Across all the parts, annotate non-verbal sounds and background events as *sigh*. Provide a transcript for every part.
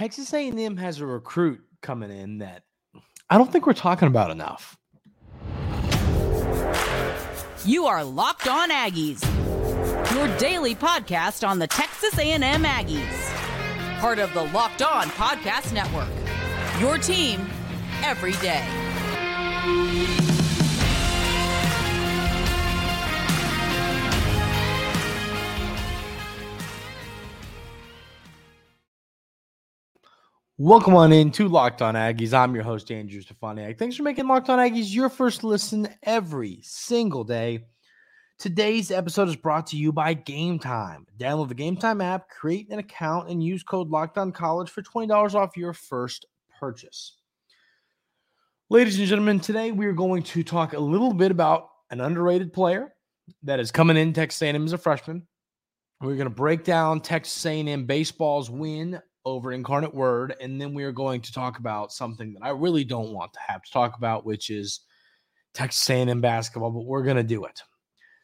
Texas A&M has a recruit coming in that I don't think we're talking about enough. You are Locked On Aggies, your daily podcast on the Texas A&M Aggies, part of the Locked On Podcast Network. Your team every day. Welcome on in to Locked On Aggies. I'm your host, Andrew Stefaniak. Thanks for making Locked On Aggies your first listen every single day. Today's episode is brought to you by Game Time. Download the Game Time app, create an account, and use code Locked On College for $20 off your first purchase. Ladies and gentlemen, today we are going to talk a little bit about an underrated player that is coming in Texas A&M as a freshman. We're going to break down Texas A&M baseball's win over Incarnate Word, and then we are going to talk about something that I really don't want to have to talk about, which is Texas A&M basketball, but we're going to do it.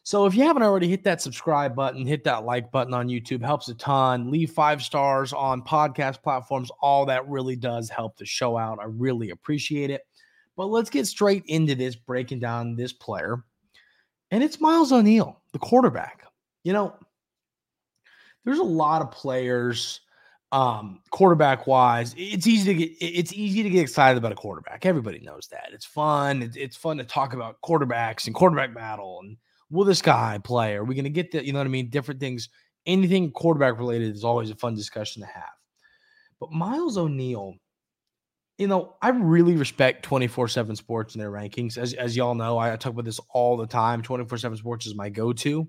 So if you haven't already, hit that subscribe button, hit that like button on YouTube, helps a ton. Leave five stars on podcast platforms. All that really does help the show out. I really appreciate it. But let's get straight into this, breaking down this player. And it's Miles O'Neill, the quarterback. You know, there's a lot of players um quarterback wise it's easy to get it's easy to get excited about a quarterback. Everybody knows that. It's fun. It's, fun to talk about quarterbacks and quarterback battle and will this guy play? Are we going to get the you know what i mean? Different things. Anything quarterback related is always a fun discussion to have. But miles o'neill you know i really respect 24-7 sports and their rankings. As, as y'all know I, talk about this all the time. 24-7 sports is my go-to.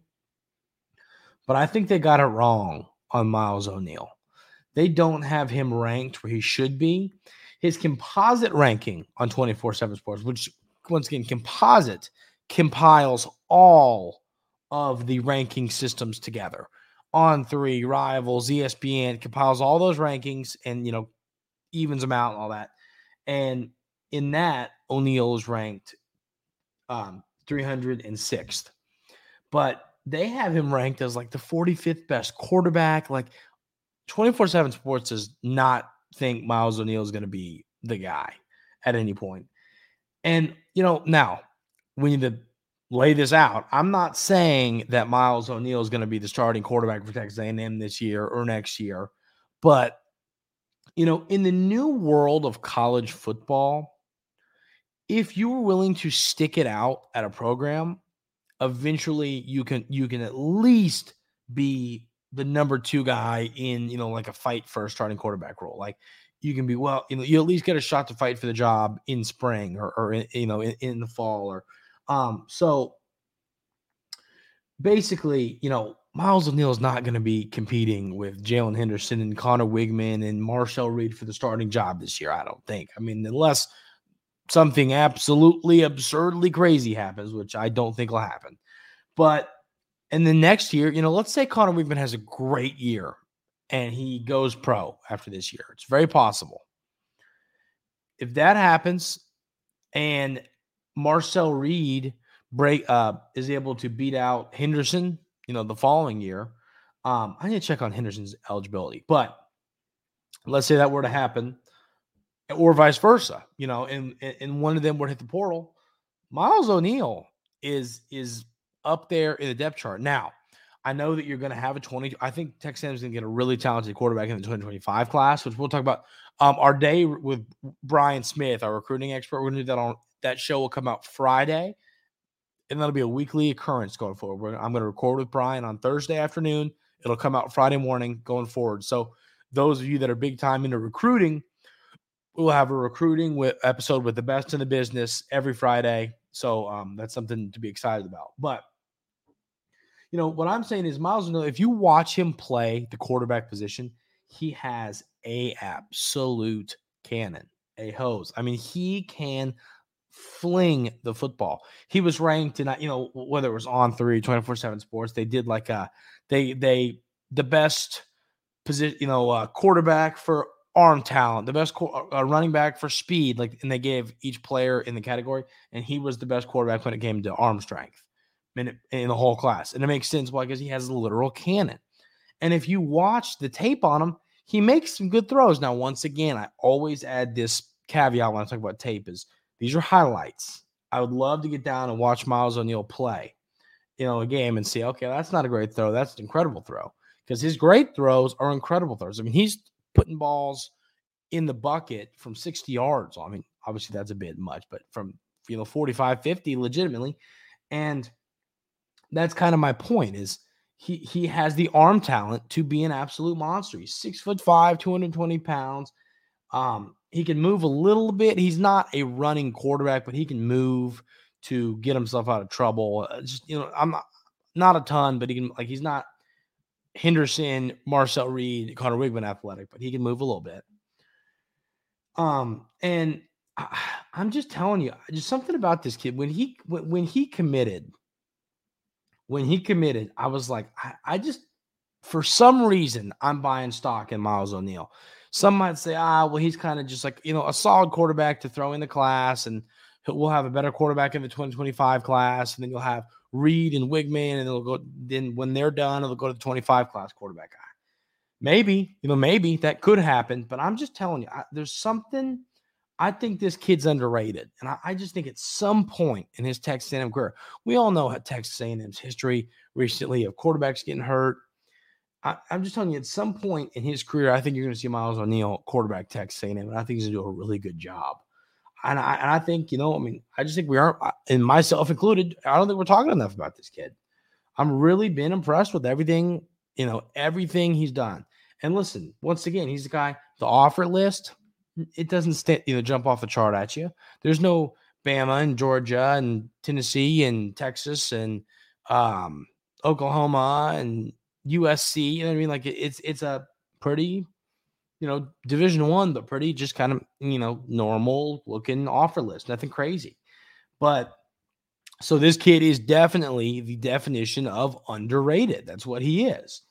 But i think they got it wrong on miles o'neill they don't have him ranked where he should be. His composite ranking on 24 7 Sports, which once again, composite compiles all of the ranking systems together. On three, rivals, ESPN compiles all those rankings and, you know, evens them out and all that. And in that, O'Neill is ranked um, 306th. But they have him ranked as like the 45th best quarterback. Like 24 7 Sports does not think Miles O'Neill is going to be the guy at any point. And, you know, now we need to lay this out. I'm not saying that Miles O'Neill is going to be the starting quarterback for Texas A&M this year or next year, but you know, in the new world of college football, if you were willing to stick it out at a program, eventually you can you can at least be the number two guy in, you know, like a fight for a starting quarterback role. Like you can be, well, you know, you at least get a shot to fight for the job in spring or, or in, you know, in, in the fall or, um, so basically, you know, Miles O'Neill is not going to be competing with Jaylen Henderson and Conner Weigman and Marcel Reed for the starting job this year. I don't think. I mean, unless something absolutely absurdly crazy happens, which I don't think will happen. But and the next year, you know, let's say Conner Weigman has a great year and he goes pro after this year. It's very possible. If that happens and Marcel Reed break uh, is able to beat out Henderson, you know, the following year, um, I need to check on Henderson's eligibility. But let's say that were to happen, or vice versa, you know, and and one of them would hit the portal. Miles O'Neill is is up there in the depth chart. Now, I know that you're going to have a 20. I think Texas going to get a really talented quarterback in the 2025 class, which we'll talk about. Um, our day with Brian Smith, our recruiting expert, we're going to do that on that show. Will come out Friday, and that'll be a weekly occurrence going forward. I'm going to record with Brian on Thursday afternoon. It'll come out Friday morning going forward. So those of you that are big time into recruiting, we'll have a recruiting with episode with the best in the business every Friday. So um, that's something to be excited about. But you know, what I'm saying is Miles if you watch him play the quarterback position, he has a absolute cannon, a hose. I mean, he can fling the football. He was ranked in, you know, whether it was on three, 24 7 sports, they did like a, they, they, the best position, you know, uh, quarterback for arm talent, the best co- uh, running back for speed. Like, and they gave each player in the category, and he was the best quarterback when it came to arm strength in, in the whole class. And it makes sense why, because he has a literal cannon. And if you watch the tape on him, he makes some good throws. Now, once again, I always add this caveat when I talk about tape is these are highlights. I would love to get down and watch Miles O'Neill play, you know, a game and see, okay, that's not a great throw. That's an incredible throw. Because his great throws are incredible throws. I mean, he's putting balls in the bucket from 60 yards. I mean, obviously that's a bit much, but from you know 45, 50 legitimately. And that's kind of my point is he he has the arm talent to be an absolute monster. He's six foot five, 220 pounds. Um, he can move a little bit. He's not a running quarterback, but he can move to get himself out of trouble. Uh, just you know, I'm not, not a ton, but he can like he's not Henderson, Marcel Reed, Conner Weigman athletic, but he can move a little bit. Um, and *sighs* I, am just telling you, just something about this kid when he when, when he committed, when he committed, I was like, I, I just for some reason I'm buying stock in Miles O'Neill. Some might say, ah, well, he's kind of just like you know a solid quarterback to throw in the class, and we'll have a better quarterback in the 2025 class, and then you'll have Reed and Weigman, and they'll go. Then when they're done, it'll go to the 25 class quarterback guy. Maybe you know, maybe that could happen, but I'm just telling you, I, there's something. I think this kid's underrated, and I, I, just think at some point in his Texas A&M career, we all know how Texas A&M's history recently of quarterbacks getting hurt. I, am just telling you, at some point in his career, I think you're going to see Miles O'Neill quarterback Texas A&M, and I think he's going to do a really good job. And I, and I think, you know, I mean, I just think we aren't, and myself included, I don't think we're talking enough about this kid. I'm really been impressed with everything, you know, everything he's done. And listen, once again, he's the guy, the offer list, it doesn't st- you know, jump off the chart at you. There's no Bama and Georgia and Tennessee and Texas and um, Oklahoma and USC. You know what I mean? Like it's it's a pretty you know, Division One, but pretty just kind of you know normal looking offer list, nothing crazy. But so this kid is definitely the definition of underrated. That's what he is.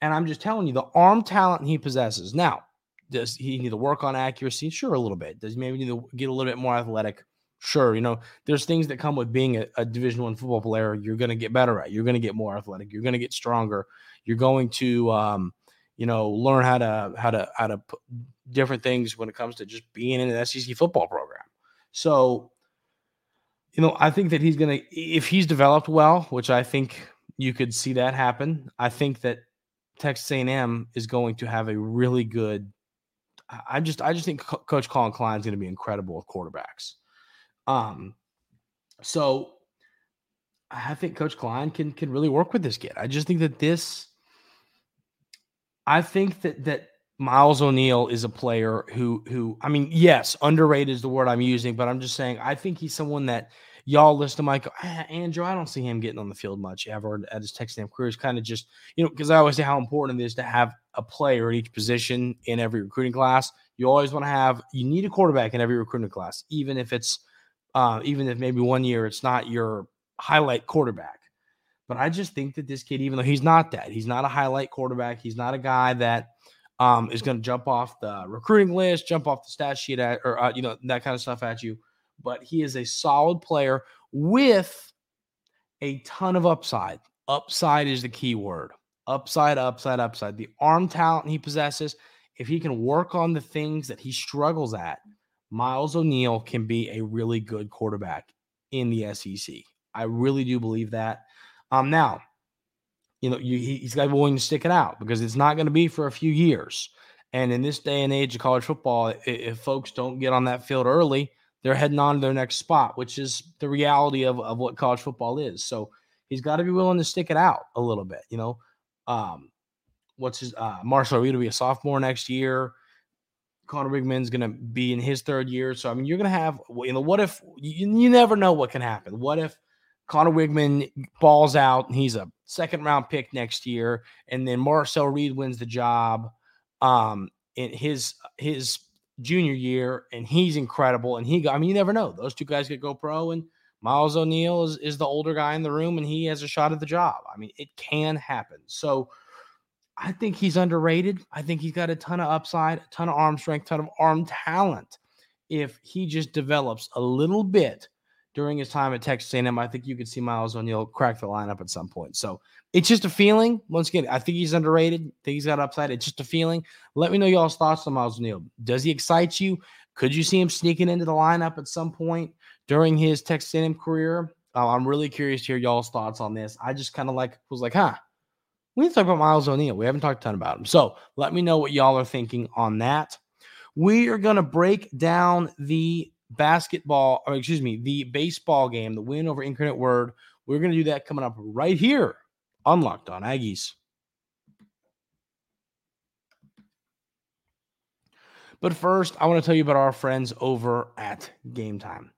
And I'm just telling you, the arm talent he possesses. Now, does he need to work on accuracy? Sure, a little bit. Does he maybe need to get a little bit more athletic? Sure. You know, there's things that come with being a, a Division One football player. You're going to get better at. You're going to get more athletic. You're going to get stronger. You're going to um, you know, learn how to how to how to put different things when it comes to just being in an SEC football program. So, you know, I think that he's going to if he's developed well, which I think you could see that happen. I think that Texas A&M is going to have a really good. I just I just think Coach Collin Klein is going to be incredible with quarterbacks. Um, so I think Coach Klein can can really work with this kid. I just think that this I think that that Miles O'Neill is a player who who I mean, yes, underrated is the word I'm using, but I'm just saying I think he's someone that y'all listen to Michael ah, Andrew. I don't see him getting on the field much ever at his Texas A&M career. Is kind of just you know because I always say how important it is to have a player at each position in every recruiting class. You always want to have you need a quarterback in every recruiting class, even if it's uh, even if maybe one year it's not your highlight quarterback. But I just think that this kid, even though he's not that, he's not a highlight quarterback. He's not a guy that um, is going to jump off the recruiting list, jump off the stat sheet, at, or uh, you know that kind of stuff at you. But he is a solid player with a ton of upside. Upside is the key word. Upside, upside, upside. The arm talent he possesses, if he can work on the things that he struggles at, Miles O'Neill can be a really good quarterback in the SEC. I really do believe that. Um, now, you know, you, he's got to be willing to stick it out because it's not going to be for a few years. And in this day and age of college football, if folks don't get on that field early, they're heading on to their next spot, which is the reality of, of what college football is. So he's got to be willing to stick it out a little bit. You know, um, what's his uh, Marcel Reed will be a sophomore next year. Conner Weigman's going to be in his third year. So I mean, you're going to have you know, what if you, you never know what can happen? What if Conner Weigman balls out and he's a second round pick next year, and then Marcel Reed wins the job um, in his his junior year, and he's incredible. And he, got, I mean, you never know; those two guys could go pro, and Miles O'Neill is is the older guy in the room, and he has a shot at the job. I mean, it can happen. So. I think he's underrated. I think he's got a ton of upside, a ton of arm strength, ton of arm talent. If he just develops a little bit during his time at Texas A&M, I think you could see Miles O'Neill crack the lineup at some point. So It's just a feeling. Once again, I think he's underrated. I think he's got upside. It's just a feeling. Let me know y'all's thoughts on Miles O'Neill. Does he excite you? Could you see him sneaking into the lineup at some point during his Texas A&M career? Uh, I'm really curious to hear y'all's thoughts on this. I just kind of like was like, huh, we need to talk about Miles O'Neill. We haven't talked a ton about him. So let me know what y'all are thinking on that. We are going to break down the basketball, or excuse me, the baseball game, the win over Incarnate Word. We're going to do that coming up right here on Locked On Aggies. But first, I want to tell you about our friends over at Game Time.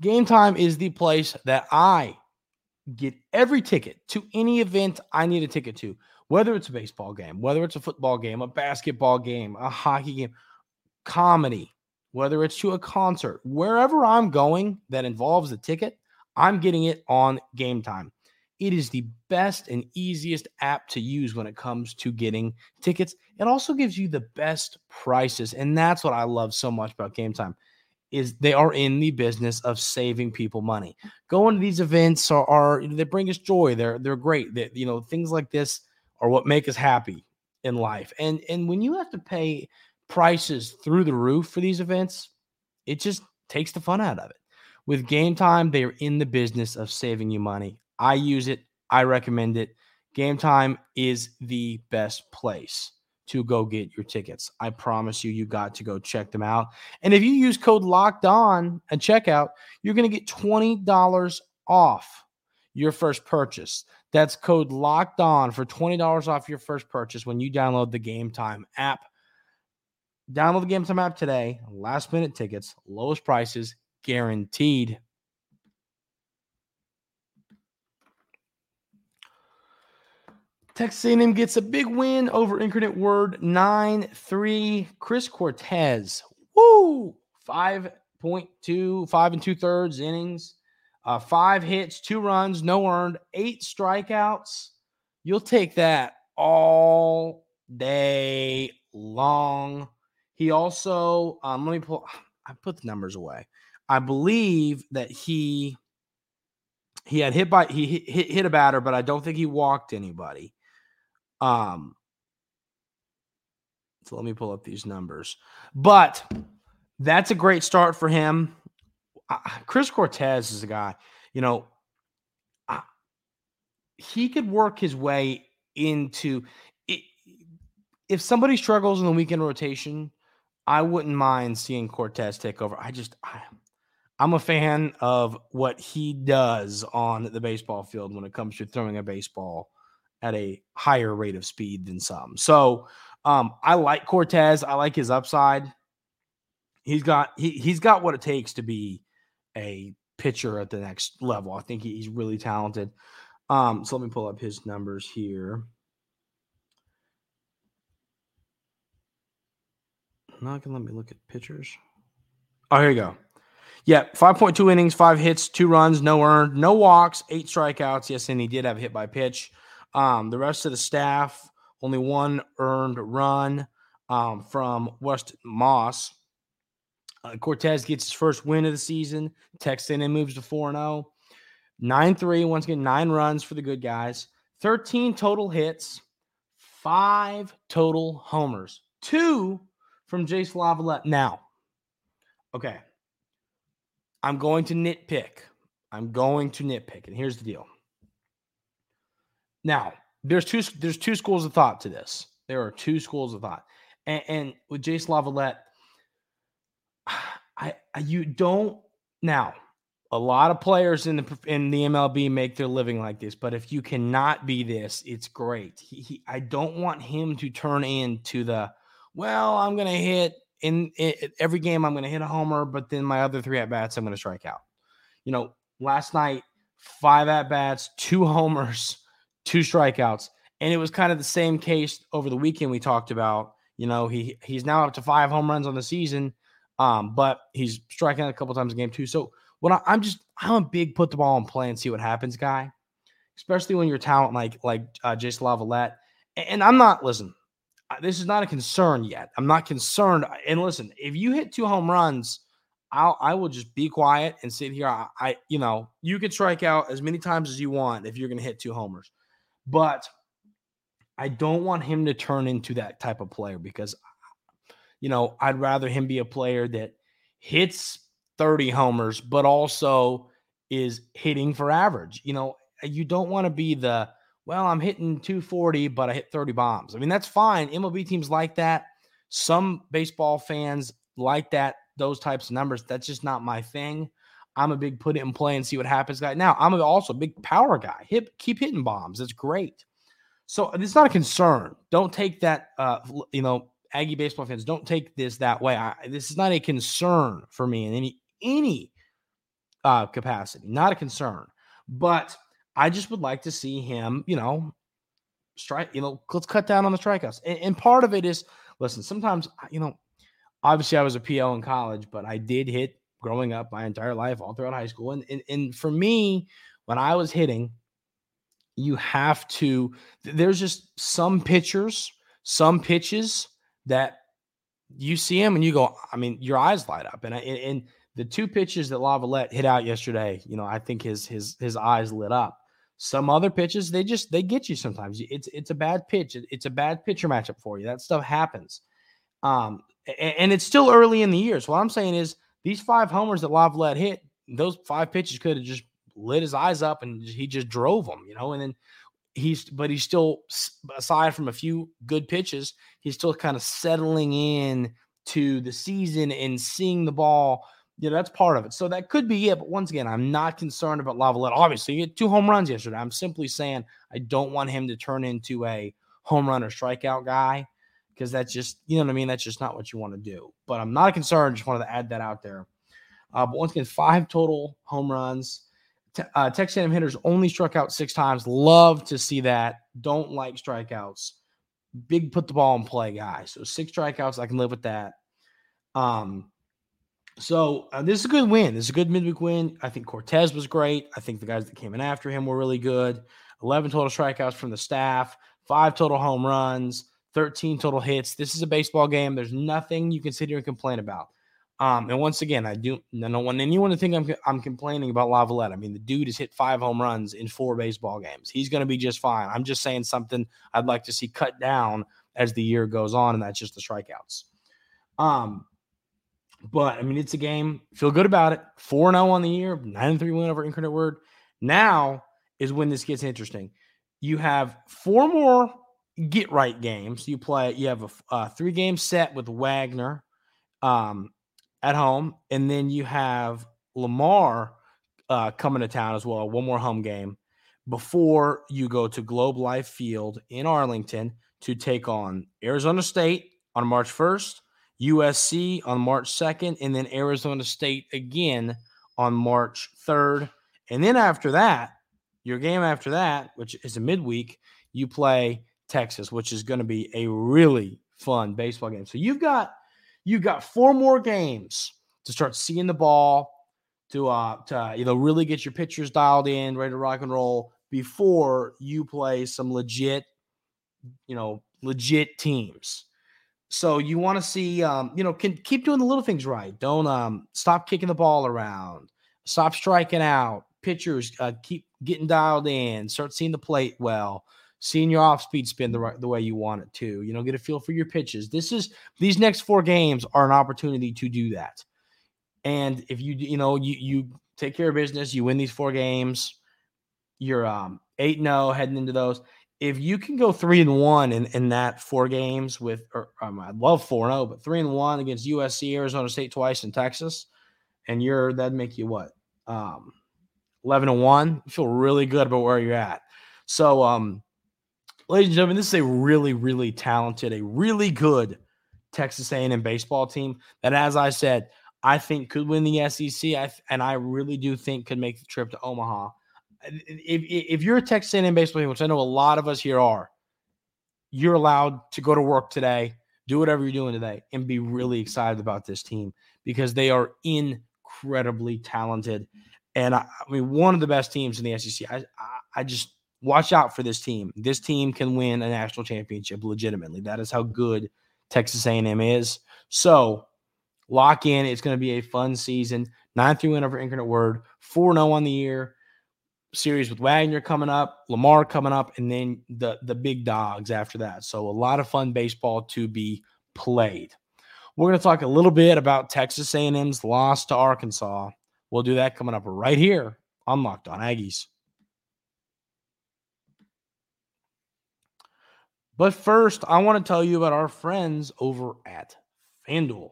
Game Time is the place that I get every ticket to any event I need a ticket to, whether it's a baseball game, whether it's a football game, a basketball game, a hockey game, comedy, whether it's to a concert, wherever I'm going that involves a ticket, I'm getting it on game time. It is the best and easiest app to use when it comes to getting tickets. It also gives you the best prices. And that's what I love so much about game time is they are in the business of saving people money. Going to these events are, are they bring us joy. They're they're great. That you know things like this are what make us happy in life. And and when you have to pay prices through the roof for these events, it just takes the fun out of it. With game time, they're in the business of saving you money. I use it, I recommend it. Game time is the best place to go get your tickets. I promise you, you got to go check them out. And if you use code locked on at checkout, you're going to get $20 off your first purchase. That's code locked on for $20 off your first purchase when you download the Game Time app. Download the Game Time app today. Last minute tickets, lowest prices guaranteed. Texas A&M gets a big win over Incarnate Word 9-3. Chris Cortez, woo, 5.2, five and two thirds innings, uh, five hits, two runs, no earned, eight strikeouts. You'll take that all day long. He also, um, let me pull, I put the numbers away. I believe that he he had hit by he hit, hit a batter, but I don't think he walked anybody. Um, so let me pull up these numbers. But that's a great start for him. Uh, Chris Cortez is a guy, you know, uh, he could work his way into it, if somebody struggles in the weekend rotation, I wouldn't mind seeing Cortez take over. I just I, I'm a fan of what he does on the baseball field when it comes to throwing a baseball at a higher rate of speed than some. So um, I like Cortez. I like his upside. He's got he he's got what it takes to be a pitcher at the next level. I think he's really talented. Um, so let me pull up his numbers here. Not gonna let me look at pitchers. Oh, here you go. Yeah, 5.2 innings, five hits, two runs, no earned, no walks, eight strikeouts. Yes, and he did have a hit by pitch. Um, the rest of the staff, only one earned run um, from West Moss. Uh, Cortez gets his first win of the season. Texas A&M moves to 4 0. 9 3, once again, nine runs for the good guys. 13 total hits, five total homers, two from Jace LaViolette. Now, okay, I'm going to nitpick. I'm going to nitpick. And here's the deal now, there's two there's two schools of thought to this. There are two schools of thought, and, and with Jace LaViolette, I, I you don't now. A lot of players in the in the MLB make their living like this, but if you cannot be this, it's great. He, he, I don't want him to turn into the well. I'm to hit in, in every game. I'm to hit a homer, but then my other three at bats, I'm to strike out. You know, last night five at bats, two *laughs* homers two strikeouts. And it was kind of the same case over the weekend we talked about. You know, he he's now up to five home runs on the season, um, but he's striking out a couple times a game too. So when I, am just I'm a big put the ball in play and see what happens guy, especially when you're talent like like uh, Jace LaViolette. And, and I'm not listen. This is not a concern yet. I'm not concerned. And listen, if you hit two home runs, I'll I will just be quiet and sit here. I, I you know you can strike out as many times as you want if you're going to hit two homers. But I don't want him to turn into that type of player because, you know, I'd rather him be a player that hits 30 homers, but also is hitting for average. You know, you don't want to be the, well, I'm hitting 240, but I hit 30 bombs. I mean, that's fine. MLB teams like that. Some baseball fans like that, those types of numbers. That's just not my thing. I'm a big put it in play and see what happens guy. Now, I'm also a big power guy. Hit, keep hitting bombs. That's great. So it's not a concern. Don't take that, uh, you know, Aggie baseball fans, don't take this that way. I, this is not a concern for me in any any uh, capacity. Not a concern, but I just would like to see him, you know, strike. You know, let's cut down on the strikeouts. And, and part of it is, listen, sometimes you know, obviously I was a PO in college, but I did hit growing up my entire life, all throughout high school, and and, and for me, when I was hitting you have to there's just some pitchers some pitches that you see them and you go i mean your eyes light up and and the two pitches that laviolette hit out yesterday you know i think his his his eyes lit up. Some other pitches they just they get you sometimes. It's it's a bad pitch it's a bad pitcher matchup for you that stuff happens. Um and, and it's still early in the year so what i'm saying is these five homers that laviolette hit those five pitches could have just lit his eyes up and he just drove them, you know, and then he's but he's still aside from a few good pitches, he's still kind of settling in to the season and seeing the ball. You know, that's part of it. So that could be it. But once again, I'm not concerned about LaViolette. Obviously, he had two home runs yesterday. I'm simply saying I don't want him to turn into a home run or strikeout guy because that's just, you know what I mean? That's just not what you want to do. But I'm not concerned. Just wanted to add that out there. Uh, but once again, five total home runs uh, Texas A&M hitters only struck out six times. Love to see that. Don't like strikeouts. Big put the ball in play guy. So six strikeouts, I can live with that. Um, so uh, this is a good win. This is a good midweek win. I think Cortez was great. I think the guys that came in after him were really good. 11 total strikeouts from the staff, five total home runs, 13 total hits. This is a baseball game. There's nothing you can sit here and complain about. Um, and once again, I do I don't want anyone to think I'm I'm complaining about LaViolette. I mean, the dude has hit five home runs in four baseball games. He's going to be just fine. I'm just saying something I'd like to see cut down as the year goes on, and that's just the strikeouts. Um, but I mean, it's a game. Feel good about it. Four zero oh on the year, nine three win over Incarnate Word. Now is when this gets interesting. You have four more get right games. You play. You have a, a three game set with Wagner. Um, at home, and then you have Lamar uh, coming to town as well. One more home game before you go to Globe Life Field in Arlington to take on Arizona State on March 1st, USC on March 2nd, and then Arizona State again on March 3rd. And then after that, your game after that, which is a midweek, you play Texas, which is going to be a really fun baseball game. So you've got you've got four more games to start seeing the ball, to uh to you know really get your pitchers dialed in, ready to rock and roll before you play some legit, you know, legit teams. So you want to see, um, you know, can keep doing the little things right. Don't um stop kicking the ball around, stop striking out. Pitchers uh, keep getting dialed in, start seeing the plate well seeing your off speed spin the right the way you want it to. You know, get a feel for your pitches. This is these next four games are an opportunity to do that. And if you you know you you take care of business, you win these four games, you're um 8 0 heading into those. If you can go three and one in, in that four games with, or um, I'd love four zero, but three and one against USC, Arizona State twice, and Texas, and you're that'd make you what, um, eleven and one. Feel really good about where you're at. So, um, ladies and gentlemen, this is a really, really talented, a really good Texas A&M baseball team that, as I said, I think could win the SEC, I, and I really do think could make the trip to Omaha. If, if you're a Texas A&M baseball team, which I know a lot of us here are, you're allowed to go to work today, do whatever you're doing today, and be really excited about this team because they are incredibly talented. And I, I mean, one of the best teams in the SEC. I, I, I just watch out for this team. This team can win a national championship legitimately. That is how good Texas A&M is. So lock in. It's going to be a fun season. 9 3 win over Incarnate Word, 4 0 on the year. series with Wagner coming up, Lamar coming up, and then the the big dogs after that. So a lot of fun baseball to be played. We're going to talk a little bit about Texas A&M's loss to Arkansas. We'll do that coming up right here on Locked On Aggies. But first, I want to tell you about our friends over at FanDuel.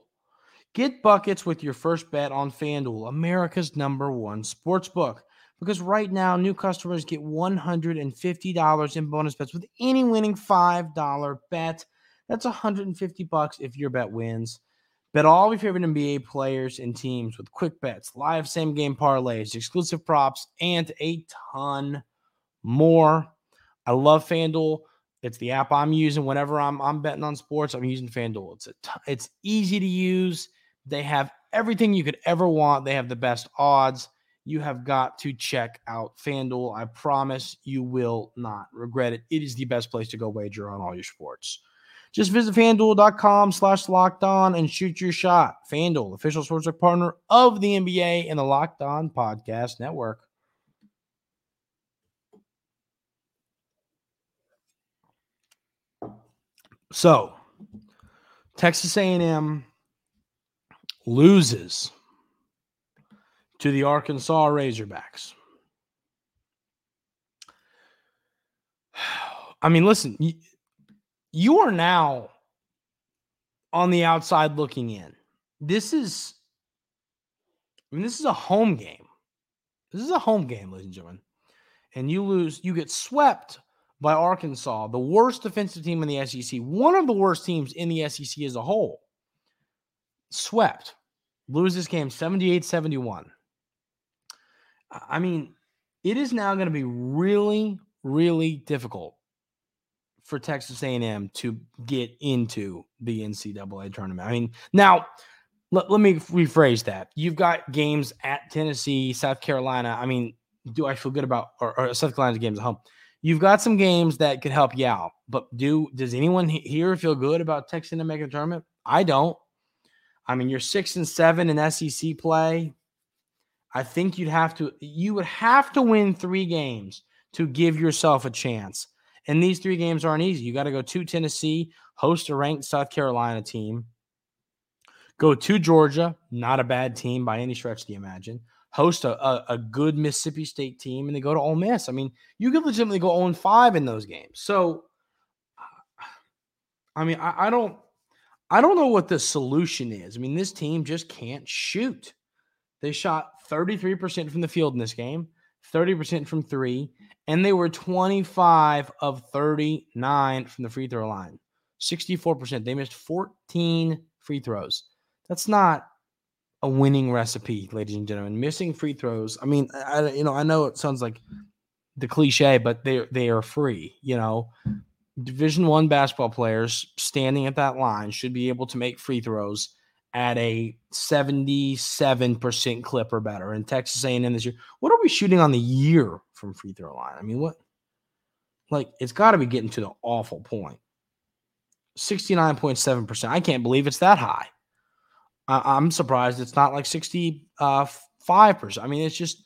Get buckets with your first bet on FanDuel, America's number one sports book. Because right now, new customers get $150 in bonus bets with any winning $5 bet. That's 150 bucks if your bet wins. Bet all your favorite NBA players and teams with quick bets, live same game parlays, exclusive props, and a ton more. I love FanDuel. It's the app I'm using whenever I'm I'm betting on sports. I'm using FanDuel. It's a t- it's easy to use. They have everything you could ever want. They have the best odds. You have got to check out FanDuel. I promise you will not regret it. It is the best place to go wager on all your sports. Just visit fanduel.com slash locked on and shoot your shot. FanDuel, official sportsbook partner of the NBA and the Locked On Podcast Network. So, Texas A&M loses to the Arkansas Razorbacks. *sighs* I mean, listen, you are now on the outside looking in. This is, I mean, this is a home game. This is a home game, ladies and gentlemen. And you lose, you get swept by Arkansas, the worst defensive team in the SEC, one of the worst teams in the SEC as a whole. Swept, lose this game 78 71. I mean, it is now going to be really, really difficult for Texas A&M to get into the NCAA tournament. I mean, now let, let me rephrase that. You've got games at Tennessee, South Carolina. I mean, do I feel good about or, or South Carolina's games at home? You've got some games that could help you out, but do does anyone here feel good about Texas A&M making the tournament? I don't. I mean, you're six and seven in SEC play. I think you'd have to you would have to win three games to give yourself a chance. And these three games aren't easy. You got to go to Tennessee, host a ranked South Carolina team, go to Georgia, not a bad team by any stretch of the imagine, host a, a, a good Mississippi State team, and they go to Ole Miss. I mean, you could legitimately go 0 5 in those games. So, I mean, I, I don't. I don't know what the solution is. I mean, this team just can't shoot. They shot 33% from the field in this game, 30% from three, and they were 25 of 39 from the free throw line. 64%. They missed 14 free throws. That's not a winning recipe, ladies and gentlemen. Missing free throws. I mean, I, you know, I know it sounds like the cliche, but they they are free. You know, Division One basketball players standing at that line should be able to make free throws at a 77% clip or better. In Texas A&M this year, what are we shooting on the year from free throw line? I mean, what? Like, it's got to be getting to the awful point. 69.7%. I can't believe it's that high. I, am surprised it's not like 65%. I mean, it's just,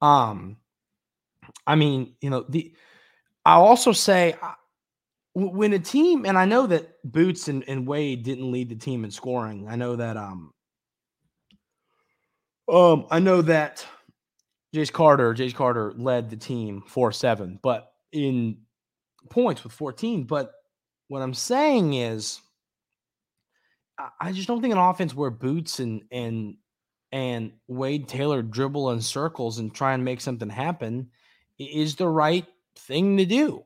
um, I mean, you know, the, I'll also say, when a team and I know that Boots and, and Wade didn't lead the team in scoring. I know that um um I know that Jace Carter, Jace Carter led the team 4-7, but in points with 14. But what I'm saying is I just don't think an offense where Boots and and and Wade Taylor dribble in circles and try and make something happen is the right thing to do.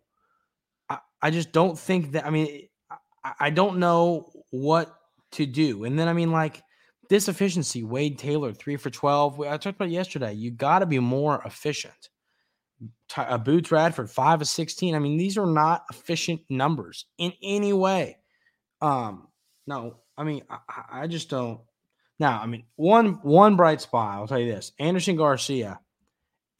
I just don't think that. I mean, I, I don't know what to do. And then I mean, like this efficiency, Wade Taylor, three for twelve. I talked about yesterday. You got to be more efficient. Uh, Boots Radford, five of sixteen. I mean, these are not efficient numbers in any way. Um, no, I mean, I, I just don't. Now, I mean, one one bright spot. I'll tell you this: Andersson Garcia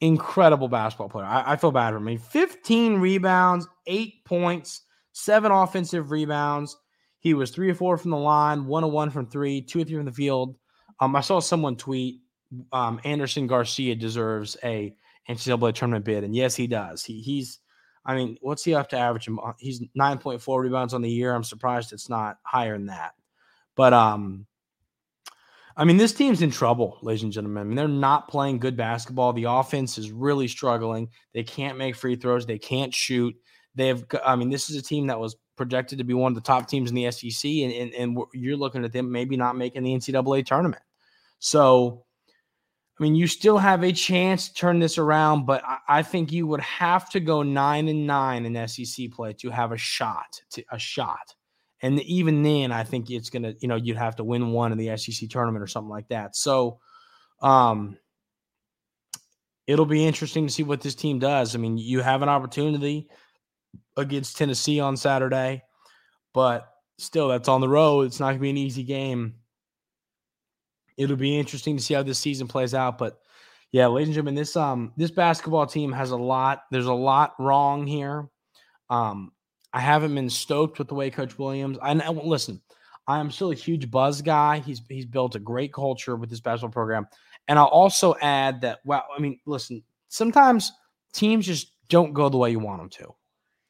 incredible basketball player. I, I, feel bad for him. I mean, 15 rebounds, eight points, seven offensive rebounds. He was three or four from the line, one or one from three, two or three from the field. Um, I saw someone tweet um, Andersson Garcia deserves a NCAA tournament bid. And yes, he does. He he's I mean, what's he up to average? He's 9.4 rebounds on the year. I'm surprised it's not higher than that. But um I mean, this team's in trouble, ladies and gentlemen. I mean, they're not playing good basketball. The offense is really struggling. They can't make free throws. They can't shoot. They have, I mean, this is a team that was projected to be one of the top teams in the SEC, and, and, and you're looking at them maybe not making the NCAA tournament. So, I mean, you still have a chance to turn this around, but I, I think you would have to go nine and nine in SEC play to have a shot, to, a shot. And even then, I think it's gonna, you know, you'd have to win one in the SEC tournament or something like that. So, um, it'll be interesting to see what this team does. I mean, you have an opportunity against Tennessee on Saturday, but still, that's on the road. It's not gonna be an easy game. It'll be interesting to see how this season plays out, but yeah, ladies and gentlemen, this um this basketball team has a lot. There's a lot wrong here. Um, I haven't been stoked with the way Coach Williams. I listen. I am still a huge buzz guy. He's he's built a great culture with his basketball program, and I'll also add that. Well, I mean, listen. Sometimes teams just don't go the way you want them to.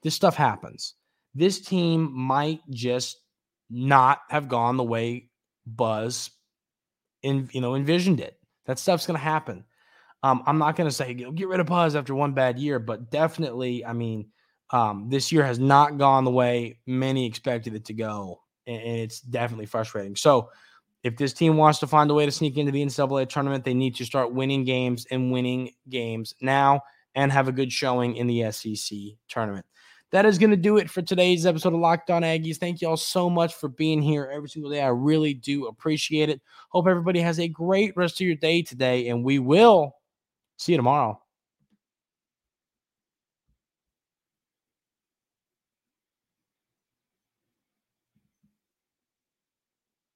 This stuff happens. This team might just not have gone the way Buzz, in you know, envisioned it. That stuff's going to happen. Um, I'm not going to say get rid of Buzz after one bad year, but definitely, I mean um, this year has not gone the way many expected it to go, and it's definitely frustrating. So, if this team wants to find a way to sneak into the NCAA tournament, they need to start winning games and winning games now and have a good showing in the SEC tournament. That is going to do it for today's episode of Locked On Aggies. Thank you all so much for being here every single day. I really do appreciate it. Hope everybody has a great rest of your day today, and we will see you tomorrow.